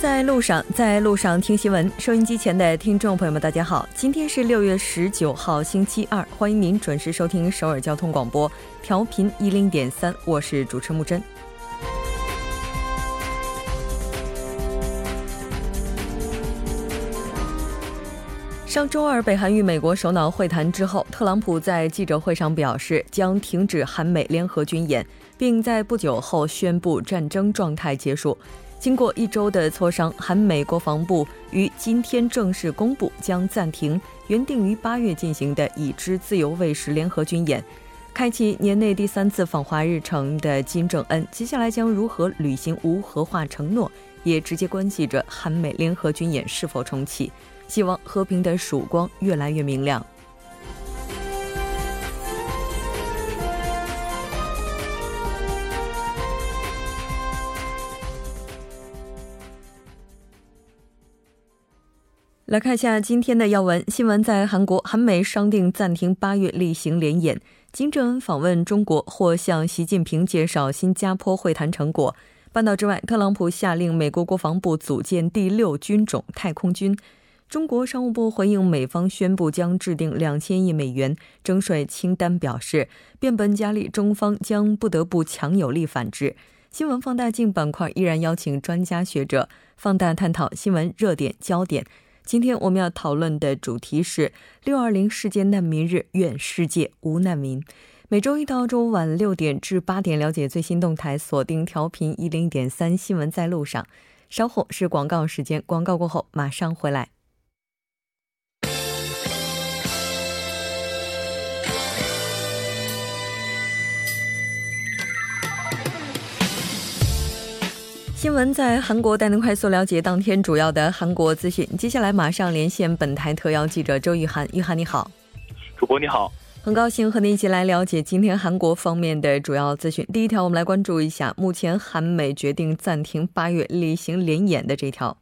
在路上，在路上听新闻。收音机前的听众朋友们，大家好，今天是六月十九号，星期二，欢迎您准时收听首尔交通广播，调频一零点三，我是主持木真。上周二，北韩与美国首脑会谈之后，特朗普在记者会上表示将停止韩美联合军演，并在不久后宣布战争状态结束。经过一周的磋商，韩美国防部于今天正式公布，将暂停原定于八月进行的已知自由卫士联合军演。开启年内第三次访华日程的金正恩，接下来将如何履行无核化承诺，也直接关系着韩美联合军演是否重启。希望和平的曙光越来越明亮。来看一下今天的要闻新闻，在韩国，韩美商定暂停八月例行联演。金正恩访问中国，或向习近平介绍新加坡会谈成果。半岛之外，特朗普下令美国国防部组建第六军种太空军。中国商务部回应美方宣布将制定两千亿美元征税清单，表示变本加厉，中方将不得不强有力反制。新闻放大镜板块依然邀请专家学者放大探讨新闻热点焦点。今天我们要讨论的主题是六二零世界难民日，愿世界无难民。每周一到周五晚六点至八点，了解最新动态，锁定调频一零点三新闻在路上。稍后是广告时间，广告过后马上回来。新闻在韩国带您快速了解当天主要的韩国资讯。接下来马上连线本台特邀记者周玉涵，玉涵你好，主播你好，很高兴和您一起来了解今天韩国方面的主要资讯。第一条，我们来关注一下目前韩美决定暂停八月例行联演的这条。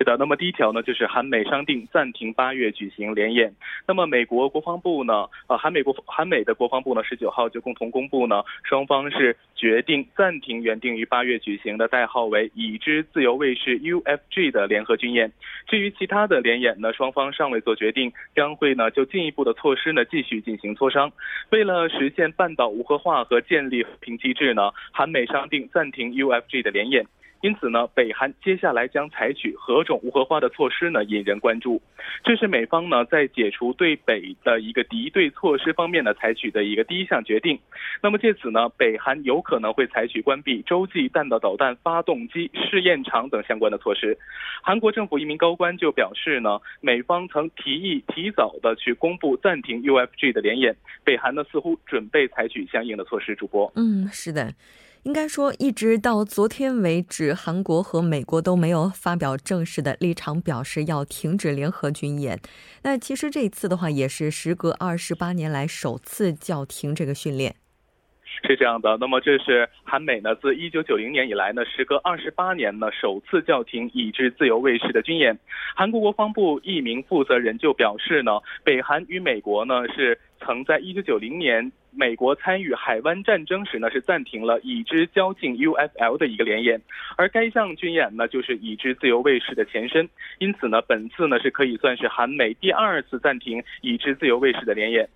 是的，那么第一条呢，就是韩美商定暂停八月举行联演。那么美国国防部呢，呃，韩美国韩美的国防部呢，十九号就共同公布呢，双方是决定暂停原定于八月举行的代号为“已知自由卫士 ”UFG 的联合军演。至于其他的联演呢，双方尚未做决定，将会呢就进一步的措施呢继续进行磋商。为了实现半岛无核化和建立和平机制呢，韩美商定暂停 UFG 的联演。因此呢，北韩接下来将采取何种无核化的措施呢？引人关注。这是美方呢在解除对北的一个敌对措施方面呢采取的一个第一项决定。那么借此呢，北韩有可能会采取关闭洲际弹道导弹发动机试验场等相关的措施。韩国政府一名高官就表示呢，美方曾提议提早的去公布暂停 UFG 的联演，北韩呢似乎准备采取相应的措施。主播，嗯，是的。应该说，一直到昨天为止，韩国和美国都没有发表正式的立场，表示要停止联合军演。那其实这一次的话，也是时隔二十八年来首次叫停这个训练。是这样的，那么这是韩美呢自一九九零年以来呢，时隔二十八年呢，首次叫停已知自由卫士的军演。韩国国防部一名负责人就表示呢，北韩与美国呢是曾在一九九零年。美国参与海湾战争时呢，是暂停了已知交境 UFL 的一个联演，而该项军演呢，就是已知自由卫士的前身。因此呢，本次呢是可以算是韩美第二次暂停已知自由卫士的联演。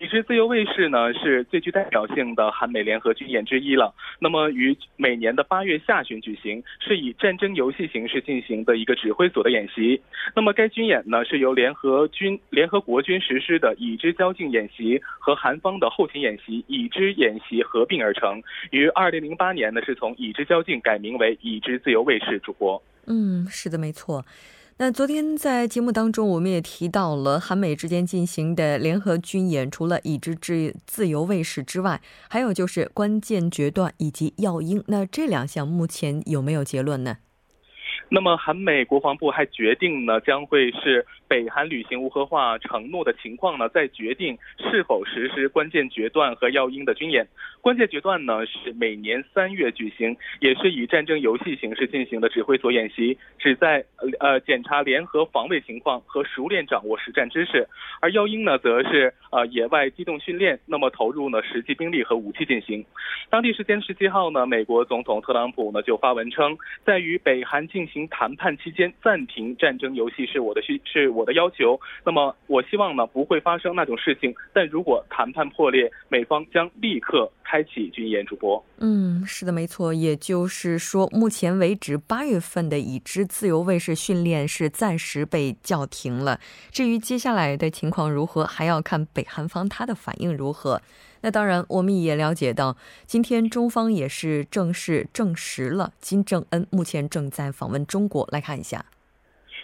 已知自由卫士呢是最具代表性的韩美联合军演之一了。那么于每年的八月下旬举行，是以战争游戏形式进行的一个指挥所的演习。那么该军演呢是由联合军联合国军实施的已知交境演习和韩方的后勤演习已知演习合并而成。于二零零八年呢是从已知交境改名为已知自由卫士。主播，嗯，是的，没错。那昨天在节目当中，我们也提到了韩美之间进行的联合军演，除了已知之自由卫士之外，还有就是关键决断以及要鹰。那这两项目前有没有结论呢？那么韩美国防部还决定呢，将会是北韩履行无核化承诺的情况呢，再决定是否实施关键决断和要鹰的军演。关键决断呢是每年三月举行，也是以战争游戏形式进行的指挥所演习，旨在呃检查联合防卫情况和熟练掌握实战知识。而要鹰呢，则是呃野外机动训练，那么投入呢实际兵力和武器进行。当地时间十七号呢，美国总统特朗普呢就发文称，在与北韩进行谈判期间暂停战争游戏是我的需是我的要求。那么我希望呢不会发生那种事情，但如果谈判破裂，美方将立刻。开启军演主播，嗯，是的，没错。也就是说，目前为止，八月份的已知自由卫士训练是暂时被叫停了。至于接下来的情况如何，还要看北韩方他的反应如何。那当然，我们也了解到，今天中方也是正式证实了金正恩目前正在访问中国。来看一下。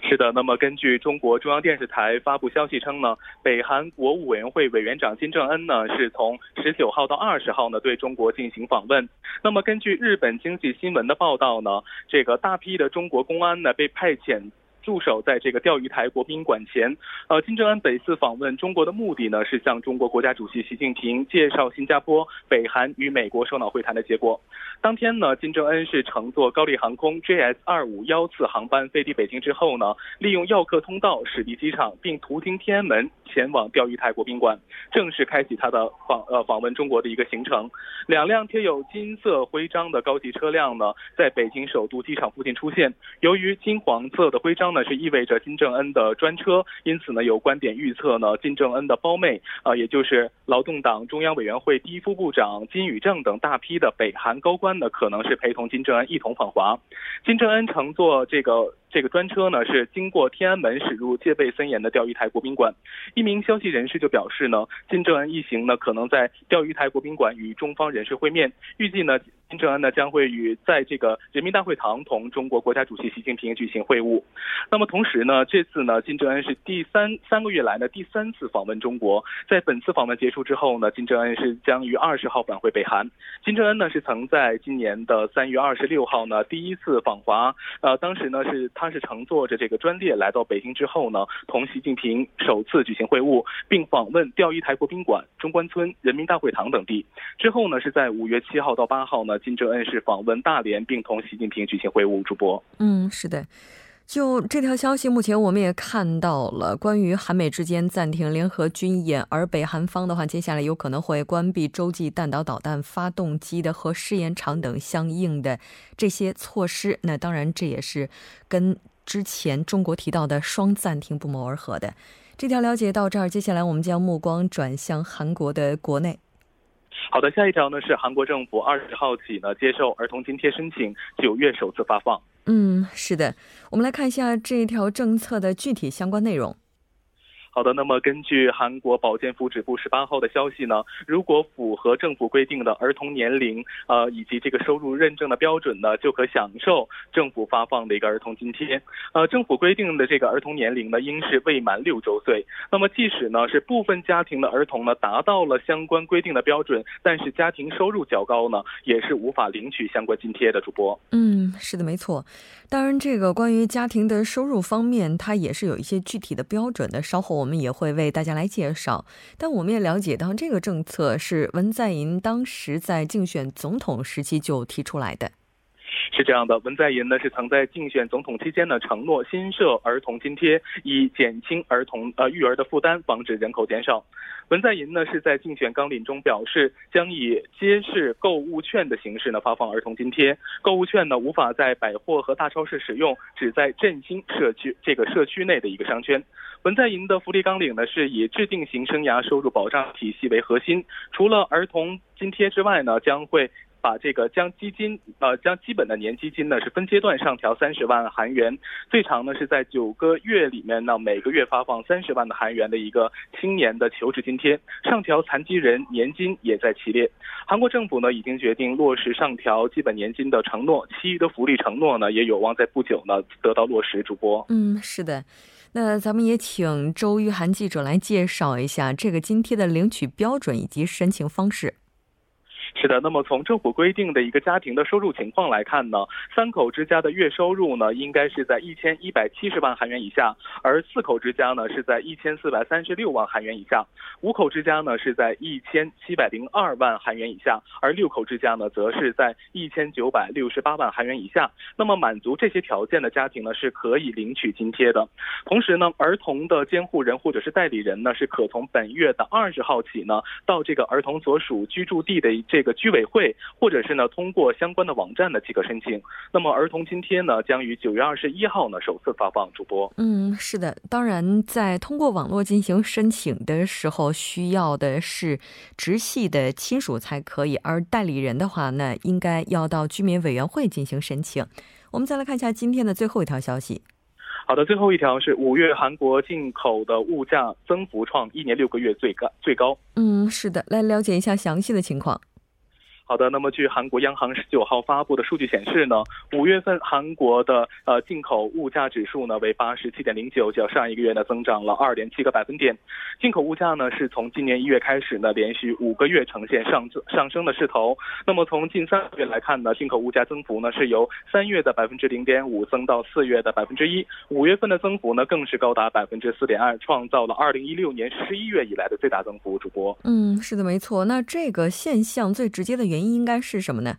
是的，那么根据中国中央电视台发布消息称呢，北韩国务委员会委员长金正恩呢是从十九号到二十号呢对中国进行访问。那么根据日本经济新闻的报道呢，这个大批的中国公安呢被派遣。驻守在这个钓鱼台国宾馆前，呃，金正恩本次访问中国的目的呢，是向中国国家主席习近平介绍新加坡、北韩与美国首脑会谈的结果。当天呢，金正恩是乘坐高丽航空 JS 二五幺次航班飞抵北京之后呢，利用耀客通道驶离机场，并途经天安门前往钓鱼台国宾馆，正式开启他的访呃访问中国的一个行程。两辆贴有金色徽章的高级车辆呢，在北京首都机场附近出现。由于金黄色的徽章。那是意味着金正恩的专车，因此呢有观点预测呢金正恩的胞妹啊，也就是劳动党中央委员会第一副部长金宇正等大批的北韩高官呢，可能是陪同金正恩一同访华。金正恩乘坐这个。这个专车呢是经过天安门驶入戒备森严的钓鱼台国宾馆。一名消息人士就表示呢，金正恩一行呢可能在钓鱼台国宾馆与中方人士会面。预计呢，金正恩呢将会与在这个人民大会堂同中国国家主席习近平举行会晤。那么同时呢，这次呢，金正恩是第三三个月来呢第三次访问中国。在本次访问结束之后呢，金正恩是将于二十号返回北韩。金正恩呢是曾在今年的三月二十六号呢第一次访华，呃，当时呢是。他是乘坐着这个专列来到北京之后呢，同习近平首次举行会晤，并访问钓鱼台国宾馆、中关村、人民大会堂等地。之后呢，是在五月七号到八号呢，金正恩是访问大连，并同习近平举行会晤。主播，嗯，是的。就这条消息，目前我们也看到了关于韩美之间暂停联合军演，而北韩方的话，接下来有可能会关闭洲际弹道导弹发动机的核试验场等相应的这些措施。那当然，这也是跟之前中国提到的双暂停不谋而合的。这条了解到这儿，接下来我们将目光转向韩国的国内。好的，下一条呢是韩国政府二十号起呢接受儿童津贴申请，九月首次发放。嗯，是的，我们来看一下这一条政策的具体相关内容。好的，那么根据韩国保健福祉部十八号的消息呢，如果符合政府规定的儿童年龄，呃，以及这个收入认证的标准呢，就可享受政府发放的一个儿童津贴。呃，政府规定的这个儿童年龄呢，应是未满六周岁。那么，即使呢是部分家庭的儿童呢达到了相关规定的标准，但是家庭收入较高呢，也是无法领取相关津贴的。主播，嗯，是的，没错。当然，这个关于家庭的收入方面，它也是有一些具体的标准的。稍后我们也会为大家来介绍。但我们也了解到，这个政策是文在寅当时在竞选总统时期就提出来的。是这样的，文在寅呢是曾在竞选总统期间呢承诺新设儿童津贴，以减轻儿童呃育儿的负担，防止人口减少。文在寅呢是在竞选纲领中表示，将以揭示购物券的形式呢发放儿童津贴。购物券呢无法在百货和大超市使用，只在振兴社区这个社区内的一个商圈。文在寅的福利纲领呢是以制定型生涯收入保障体系为核心，除了儿童津贴之外呢，将会。把这个将基金呃将基本的年基金呢是分阶段上调三十万韩元，最长呢是在九个月里面呢每个月发放三十万的韩元的一个青年的求职津贴，上调残疾人年金也在其列。韩国政府呢已经决定落实上调基本年金的承诺，其余的福利承诺呢也有望在不久呢得到落实。主播，嗯，是的，那咱们也请周玉涵记者来介绍一下这个津贴的领取标准以及申请方式。是的，那么从政府规定的一个家庭的收入情况来看呢，三口之家的月收入呢应该是在一千一百七十万韩元以下，而四口之家呢是在一千四百三十六万韩元以下，五口之家呢是在一千七百零二万韩元以下，而六口之家呢则是在一千九百六十八万韩元以下。那么满足这些条件的家庭呢是可以领取津贴的。同时呢，儿童的监护人或者是代理人呢是可从本月的二十号起呢到这个儿童所属居住地的这个居委会，或者是呢通过相关的网站呢即可申请。那么儿童津贴呢将于九月二十一号呢首次发放。主播，嗯，是的，当然在通过网络进行申请的时候，需要的是直系的亲属才可以，而代理人的话呢，应该要到居民委员会进行申请。我们再来看一下今天的最后一条消息。好的，最后一条是五月韩国进口的物价增幅创一年六个月最高最高。嗯，是的，来了解一下详细的情况。好的，那么据韩国央行十九号发布的数据显示呢，五月份韩国的呃进口物价指数呢为八十七点零九，较上一个月呢增长了二点七个百分点。进口物价呢是从今年一月开始呢连续五个月呈现上上升的势头。那么从近三个月来看呢，进口物价增幅呢是由三月的百分之零点五增到四月的百分之一，五月份的增幅呢更是高达百分之四点二，创造了二零一六年十一月以来的最大增幅。主播，嗯，是的，没错。那这个现象最直接的原因。应该是什么呢？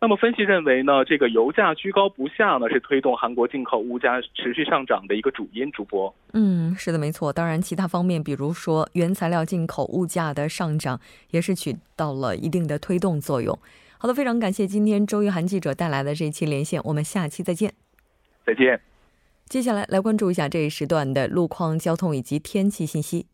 那么分析认为呢，这个油价居高不下呢，是推动韩国进口物价持续上涨的一个主因。主播，嗯，是的，没错。当然，其他方面，比如说原材料进口物价的上涨，也是起到了一定的推动作用。好的，非常感谢今天周玉涵记者带来的这一期连线，我们下期再见。再见。接下来来关注一下这一时段的路况、交通以及天气信息。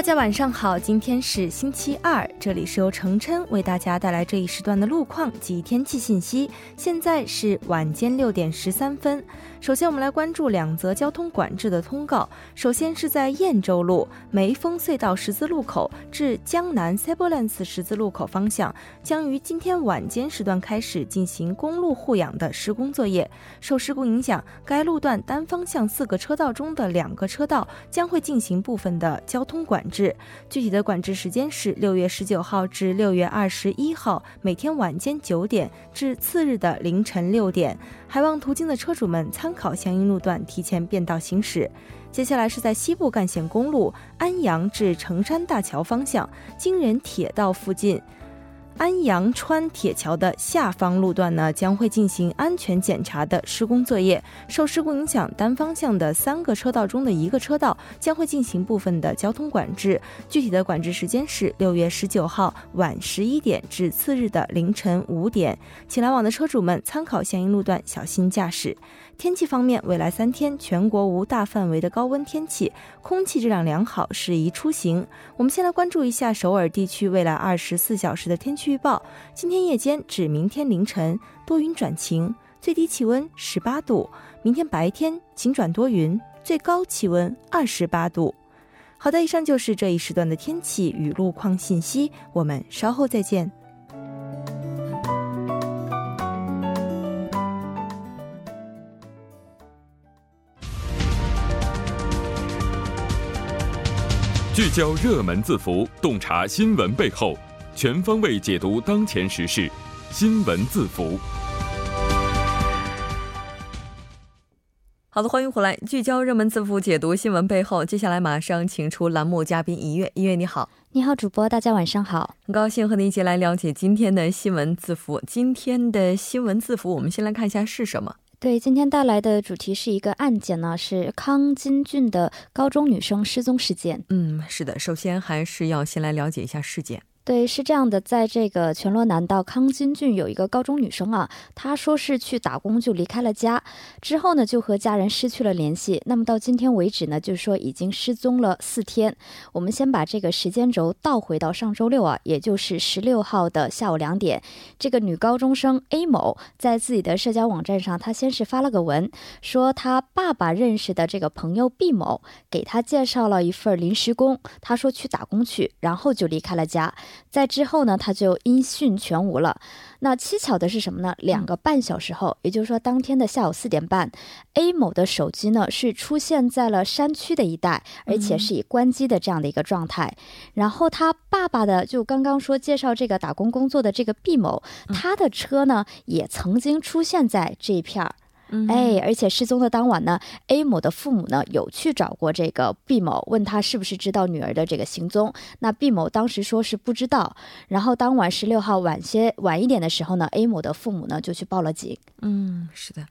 大家晚上好，今天是星期二，这里是由程琛为大家带来这一时段的路况及天气信息。现在是晚间六点十三分。首先，我们来关注两则交通管制的通告。首先是在燕州路梅峰隧道十字路口至江南 s e b o l a n s 十字路口方向，将于今天晚间时段开始进行公路护养的施工作业。受事故影响，该路段单方向四个车道中的两个车道将会进行部分的交通管制。具体的管制时间是六月十九号至六月二十一号，每天晚间九点至次日的凌晨六点。还望途经的车主们参考相应路段，提前变道行驶。接下来是在西部干线公路安阳至成山大桥方向京人铁道附近。安阳川铁桥的下方路段呢，将会进行安全检查的施工作业。受事故影响，单方向的三个车道中的一个车道将会进行部分的交通管制。具体的管制时间是六月十九号晚十一点至次日的凌晨五点。请来往的车主们参考相应路段，小心驾驶。天气方面，未来三天全国无大范围的高温天气，空气质量良好，适宜出行。我们先来关注一下首尔地区未来二十四小时的天气预报。今天夜间至明天凌晨多云转晴，最低气温十八度；明天白天晴转多云，最高气温二十八度。好的，以上就是这一时段的天气与路况信息，我们稍后再见。聚焦热门字符，洞察新闻背后，全方位解读当前时事。新闻字符。好的，欢迎回来，聚焦热门字符，解读新闻背后。接下来马上请出栏目嘉宾一月，一月你好，你好，主播，大家晚上好，很高兴和您一起来了解今天的新闻字符。今天的新闻字符，我们先来看一下是什么。对，今天带来的主题是一个案件呢，是康金俊的高中女生失踪事件。嗯，是的，首先还是要先来了解一下事件。对，是这样的，在这个全罗南道康津郡有一个高中女生啊，她说是去打工就离开了家，之后呢就和家人失去了联系。那么到今天为止呢，就是说已经失踪了四天。我们先把这个时间轴倒回到上周六啊，也就是十六号的下午两点，这个女高中生 A 某在自己的社交网站上，她先是发了个文，说她爸爸认识的这个朋友 B 某给她介绍了一份临时工，她说去打工去，然后就离开了家。在之后呢，他就音讯全无了。那蹊跷的是什么呢？两个半小时后，也就是说当天的下午四点半，A 某的手机呢是出现在了山区的一带，而且是以关机的这样的一个状态。然后他爸爸的就刚刚说介绍这个打工工作的这个 B 某，他的车呢也曾经出现在这一片儿。哎，而且失踪的当晚呢，A 某的父母呢有去找过这个 B 某，问他是不是知道女儿的这个行踪。那 B 某当时说是不知道。然后当晚十六号晚些晚一点的时候呢，A 某的父母呢就去报了警。嗯，是的。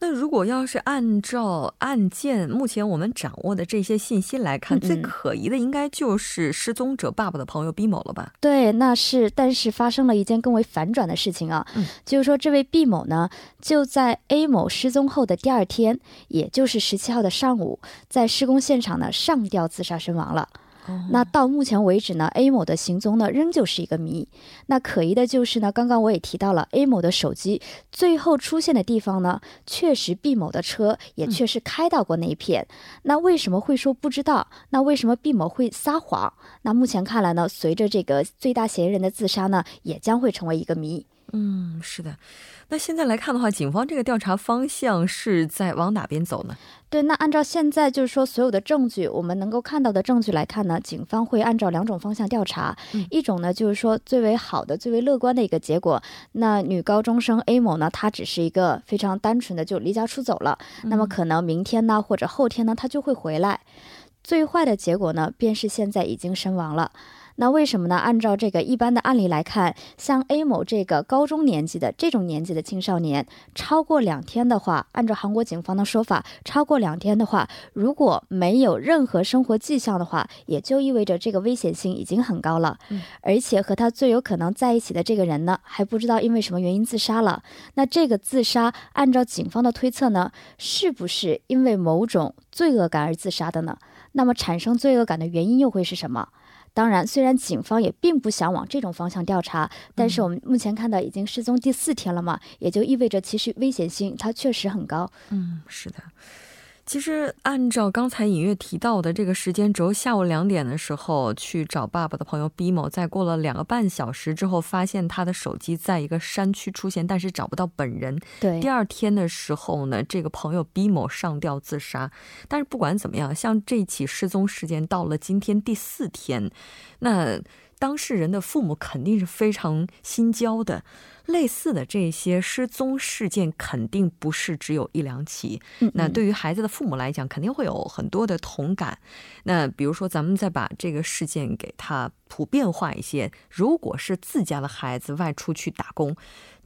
那如果要是按照案件目前我们掌握的这些信息来看，最可疑的应该就是失踪者爸爸的朋友毕某了吧？对，那是。但是发生了一件更为反转的事情啊，就是说这位毕某呢，就在 A 某失踪后的第二天，也就是十七号的上午，在施工现场呢上吊自杀身亡了。那到目前为止呢，A 某的行踪呢仍旧是一个谜。那可疑的就是呢，刚刚我也提到了 A 某的手机最后出现的地方呢，确实 B 某的车也确实开到过那一片。那为什么会说不知道？那为什么 B 某会撒谎？那目前看来呢，随着这个最大嫌疑人的自杀呢，也将会成为一个谜。嗯，是的。那现在来看的话，警方这个调查方向是在往哪边走呢？对，那按照现在就是说所有的证据，我们能够看到的证据来看呢，警方会按照两种方向调查。一种呢，就是说最为好的、最为乐观的一个结果，那女高中生 A 某呢，她只是一个非常单纯的就离家出走了，那么可能明天呢或者后天呢，她就会回来。最坏的结果呢，便是现在已经身亡了。那为什么呢？按照这个一般的案例来看，像 A 某这个高中年纪的这种年纪的青少年，超过两天的话，按照韩国警方的说法，超过两天的话，如果没有任何生活迹象的话，也就意味着这个危险性已经很高了。嗯，而且和他最有可能在一起的这个人呢，还不知道因为什么原因自杀了。那这个自杀，按照警方的推测呢，是不是因为某种罪恶感而自杀的呢？那么产生罪恶感的原因又会是什么？当然，虽然警方也并不想往这种方向调查，但是我们目前看到已经失踪第四天了嘛，也就意味着其实危险性它确实很高。嗯，是的。其实，按照刚才隐约提到的这个时间轴，下午两点的时候去找爸爸的朋友 B 某，在过了两个半小时之后，发现他的手机在一个山区出现，但是找不到本人。对，第二天的时候呢，这个朋友 B 某上吊自杀。但是不管怎么样，像这起失踪事件到了今天第四天，那当事人的父母肯定是非常心焦的。类似的这些失踪事件肯定不是只有一两起，那对于孩子的父母来讲，肯定会有很多的同感。那比如说，咱们再把这个事件给它普遍化一些，如果是自家的孩子外出去打工，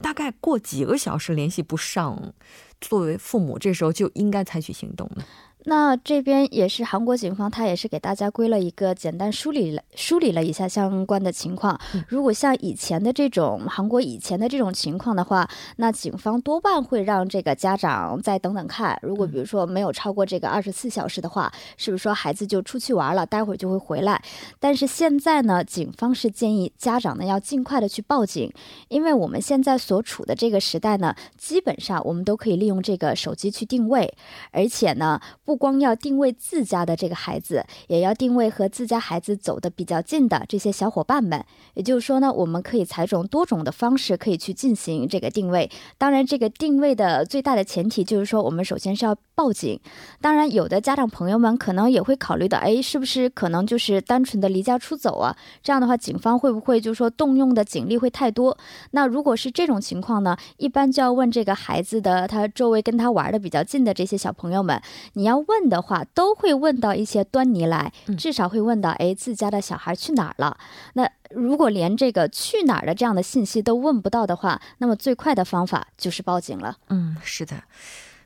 大概过几个小时联系不上，作为父母这时候就应该采取行动呢？那这边也是韩国警方，他也是给大家归了一个简单梳理了梳理了一下相关的情况。如果像以前的这种韩国以前的这种情况的话，那警方多半会让这个家长再等等看。如果比如说没有超过这个二十四小时的话，是不是说孩子就出去玩了，待会儿就会回来？但是现在呢，警方是建议家长呢要尽快的去报警，因为我们现在所处的这个时代呢，基本上我们都可以利用这个手机去定位，而且呢不。不光要定位自家的这个孩子，也要定位和自家孩子走的比较近的这些小伙伴们。也就是说呢，我们可以采用多种的方式，可以去进行这个定位。当然，这个定位的最大的前提就是说，我们首先是要报警。当然，有的家长朋友们可能也会考虑到，哎，是不是可能就是单纯的离家出走啊？这样的话，警方会不会就是说动用的警力会太多？那如果是这种情况呢，一般就要问这个孩子的他周围跟他玩的比较近的这些小朋友们，你要。问的话都会问到一些端倪来，至少会问到，哎，自家的小孩去哪儿了？那如果连这个去哪儿的这样的信息都问不到的话，那么最快的方法就是报警了。嗯，是的。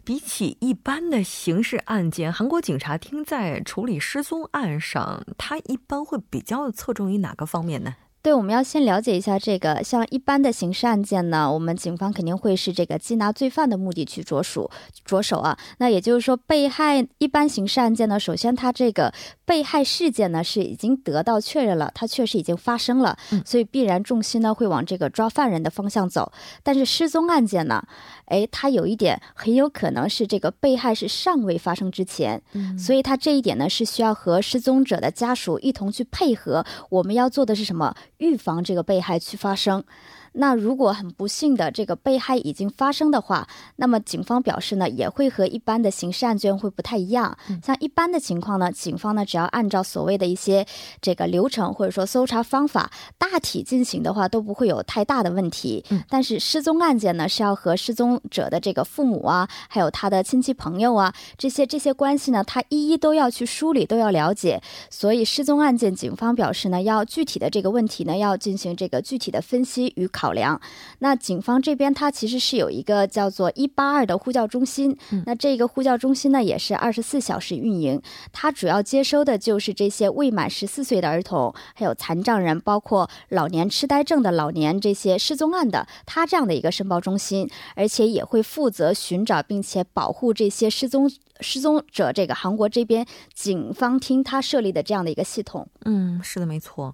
比起一般的刑事案件，韩国警察厅在处理失踪案上，它一般会比较侧重于哪个方面呢？对，我们要先了解一下这个，像一般的刑事案件呢，我们警方肯定会是这个缉拿罪犯的目的去着手着手啊。那也就是说，被害一般刑事案件呢，首先它这个被害事件呢是已经得到确认了，它确实已经发生了，所以必然重心呢会往这个抓犯人的方向走。但是失踪案件呢，哎，它有一点很有可能是这个被害是尚未发生之前，所以它这一点呢是需要和失踪者的家属一同去配合。我们要做的是什么？预防这个被害去发生。那如果很不幸的这个被害已经发生的话，那么警方表示呢，也会和一般的刑事案件会不太一样。像一般的情况呢，警方呢只要按照所谓的一些这个流程或者说搜查方法大体进行的话，都不会有太大的问题。但是失踪案件呢，是要和失踪者的这个父母啊，还有他的亲戚朋友啊，这些这些关系呢，他一一都要去梳理，都要了解。所以失踪案件，警方表示呢，要具体的这个问题呢，要进行这个具体的分析与考。考量，那警方这边它其实是有一个叫做一八二的呼叫中心，那这个呼叫中心呢也是二十四小时运营，它主要接收的就是这些未满十四岁的儿童，还有残障人，包括老年痴呆症的老年这些失踪案的，它这样的一个申报中心，而且也会负责寻找并且保护这些失踪失踪者。这个韩国这边警方厅他设立的这样的一个系统，嗯，是的，没错。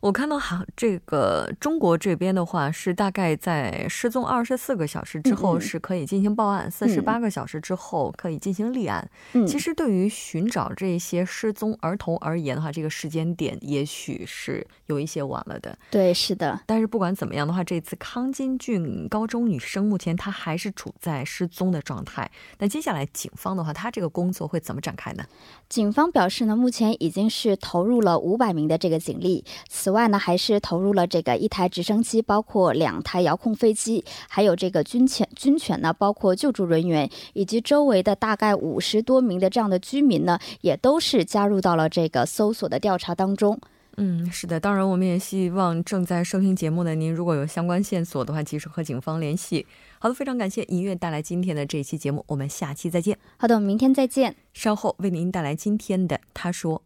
我看到哈这个中国这边的话是大概在失踪二十四个小时之后是可以进行报案，四十八个小时之后可以进行立案。嗯，其实对于寻找这些失踪儿童而言的话，这个时间点也许是有一些晚了的。对，是的。但是不管怎么样的话，这次康金俊高中女生目前她还是处在失踪的状态。那接下来警方的话，他这个工作会怎么展开呢？警方表示呢，目前已经是投入了五百名的这个警力。此外呢，还是投入了这个一台直升机，包括两台遥控飞机，还有这个军犬军犬呢，包括救助人员以及周围的大概五十多名的这样的居民呢，也都是加入到了这个搜索的调查当中。嗯，是的，当然我们也希望正在收听节目的您，如果有相关线索的话，及时和警方联系。好的，非常感谢音乐带来今天的这一期节目，我们下期再见。好的，我们明天再见。稍后为您带来今天的他说。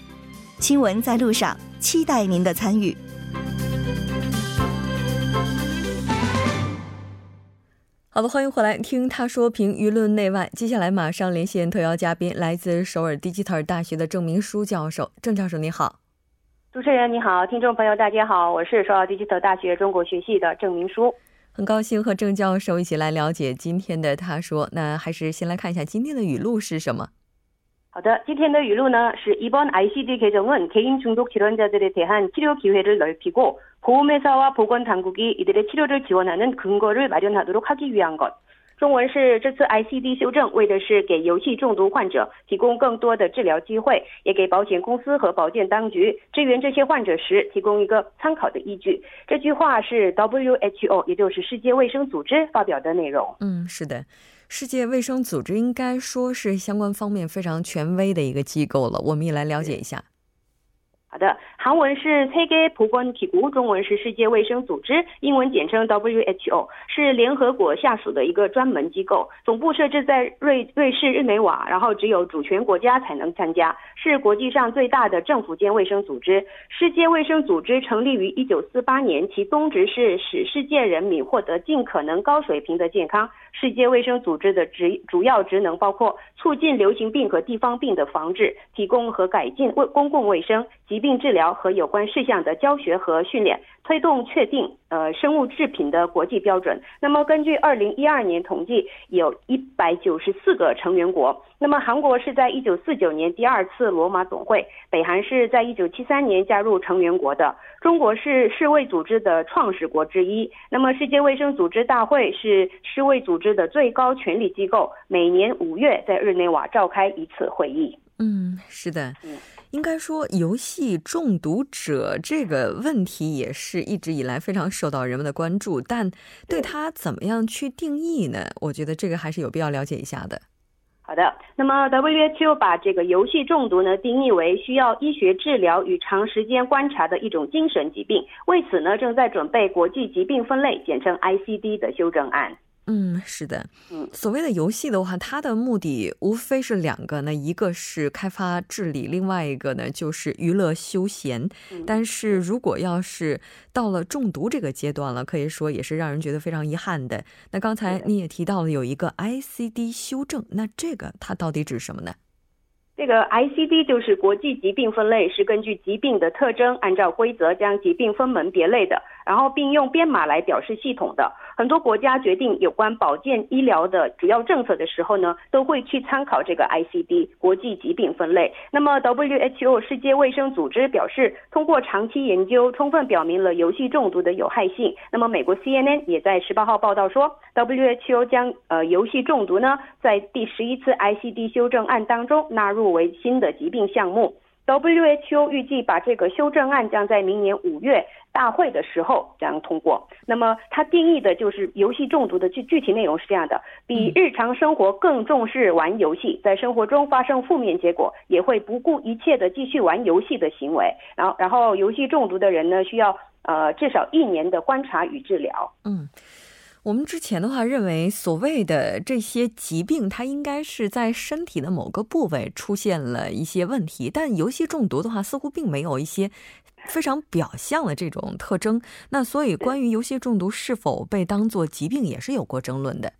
新闻在路上，期待您的参与。好的，欢迎回来听他说评舆论内外。接下来马上连线特邀嘉宾，来自首尔 Digital 大学的郑明书教授。郑教授，你好。主持人你好，听众朋友大家好，我是首尔 Digital 大学中国学系的郑明书。很高兴和郑教授一起来了解今天的他说。那还是先来看一下今天的语录是什么。好的，今天的语录呢是이번 ICD 개정은개인중독질환자들에대한치료기회를넓히고보험회사와보건당국이이들의치료를지원하는근거를마련하도록하기위한 것。 中文是这次 ICD 修正为的是给游戏中毒患者提供更多的治疗机会，也给保险公司和保健当局支援这些患者时提供一个参考的依据。这句话是 WHO，也就是世界卫生组织发表的内容。嗯，是的。 世界卫生组织应该说是相关方面非常权威的一个机构了，我们也来了解一下。好的，韩文是세계보건기구中文是世界卫生组织，英文简称 WHO，是联合国下属的一个专门机构，总部设置在瑞瑞士日内瓦，然后只有主权国家才能参加，是国际上最大的政府间卫生组织。世界卫生组织成立于一九四八年，其宗旨是使世界人民获得尽可能高水平的健康。 世界卫生组织的职主要职能包括促进流行病和地方病的防治，提供和改进卫公共卫生、疾病治疗和有关事项的教学和训练，推动确定呃生物制品的国际标准。那么根据二零一二年统计，有一百九十四个成员国。那么韩国是在一九四九年第二次罗马总会，北韩是在一九七三年加入成员国的。中国是世卫组织的创始国之一。那么世界卫生组织大会是世卫组织的最高权力机构，每年五月在日内瓦召开一次会议。嗯，是的。嗯。应该说，游戏中毒者这个问题也是一直以来非常受到人们的关注，但对它怎么样去定义呢？我觉得这个还是有必要了解一下的。好的，那么 WHO 把这个游戏中毒呢定义为需要医学治疗与长时间观察的一种精神疾病，为此呢正在准备国际疾病分类，简称 ICD 的修正案。嗯，是的，嗯，所谓的游戏的话，它的目的无非是两个，那一个是开发智力，另外一个呢就是娱乐休闲。但是如果要是到了中毒这个阶段了，可以说也是让人觉得非常遗憾的。那刚才你也提到了有一个 ICD 修正，那这个它到底指什么呢？这个 ICD 就是国际疾病分类，是根据疾病的特征，按照规则将疾病分门别类的，然后并用编码来表示系统的。很多国家决定有关保健医疗的主要政策的时候呢，都会去参考这个 ICD 国际疾病分类。那么 WHO 世界卫生组织表示，通过长期研究，充分表明了游戏中毒的有害性。那么美国 CNN 也在十八号报道说，WHO 将呃游戏中毒呢，在第十一次 ICD 修正案当中纳入为新的疾病项目。WHO 预计把这个修正案将在明年五月大会的时候将通过。那么它定义的就是游戏中毒的具具体内容是这样的：比日常生活更重视玩游戏，在生活中发生负面结果，也会不顾一切的继续玩游戏的行为。然后，然后游戏中毒的人呢，需要呃至少一年的观察与治疗。嗯。我们之前的话认为，所谓的这些疾病，它应该是在身体的某个部位出现了一些问题。但游戏中毒的话，似乎并没有一些非常表象的这种特征。那所以，关于游戏中毒是否被当作疾病，也是有过争论的。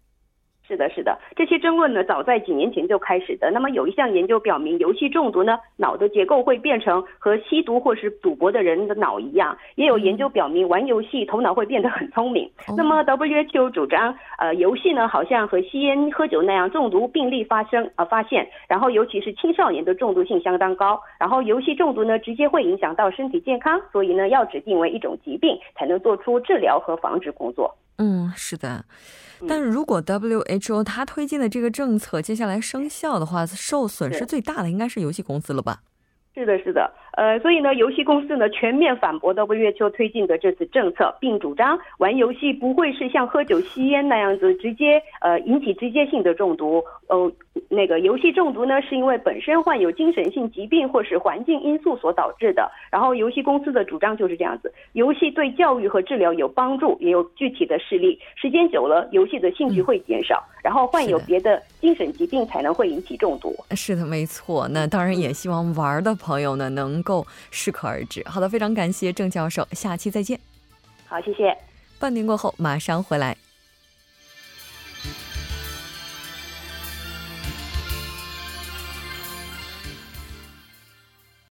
是的，是的，这些争论呢，早在几年前就开始的。那么有一项研究表明，游戏中毒呢，脑的结构会变成和吸毒或是赌博的人的脑一样。也有研究表明，玩游戏头脑会变得很聪明。那么 WHO 主张，呃，游戏呢，好像和吸烟、喝酒那样中毒病例发生呃发现，然后尤其是青少年的中毒性相当高。然后游戏中毒呢，直接会影响到身体健康，所以呢，要指定为一种疾病，才能做出治疗和防治工作。嗯，是的。但如果 WHO 它推进的这个政策接下来生效的话，受损失最大的应该是游戏公司了吧？是的，是的。呃，所以呢，游戏公司呢全面反驳 WHO 推进的这次政策，并主张玩游戏不会是像喝酒、吸烟那样子直接呃引起直接性的中毒。哦，那个游戏中毒呢，是因为本身患有精神性疾病或是环境因素所导致的。然后游戏公司的主张就是这样子：游戏对教育和治疗有帮助，也有具体的事例。时间久了，游戏的兴趣会减少，然后患有别的精神疾病才能会引起中毒。是的，没错。那当然也希望玩的朋友呢能。够适可而止。好的，非常感谢郑教授，下期再见。好，谢谢。半年过后马上回来。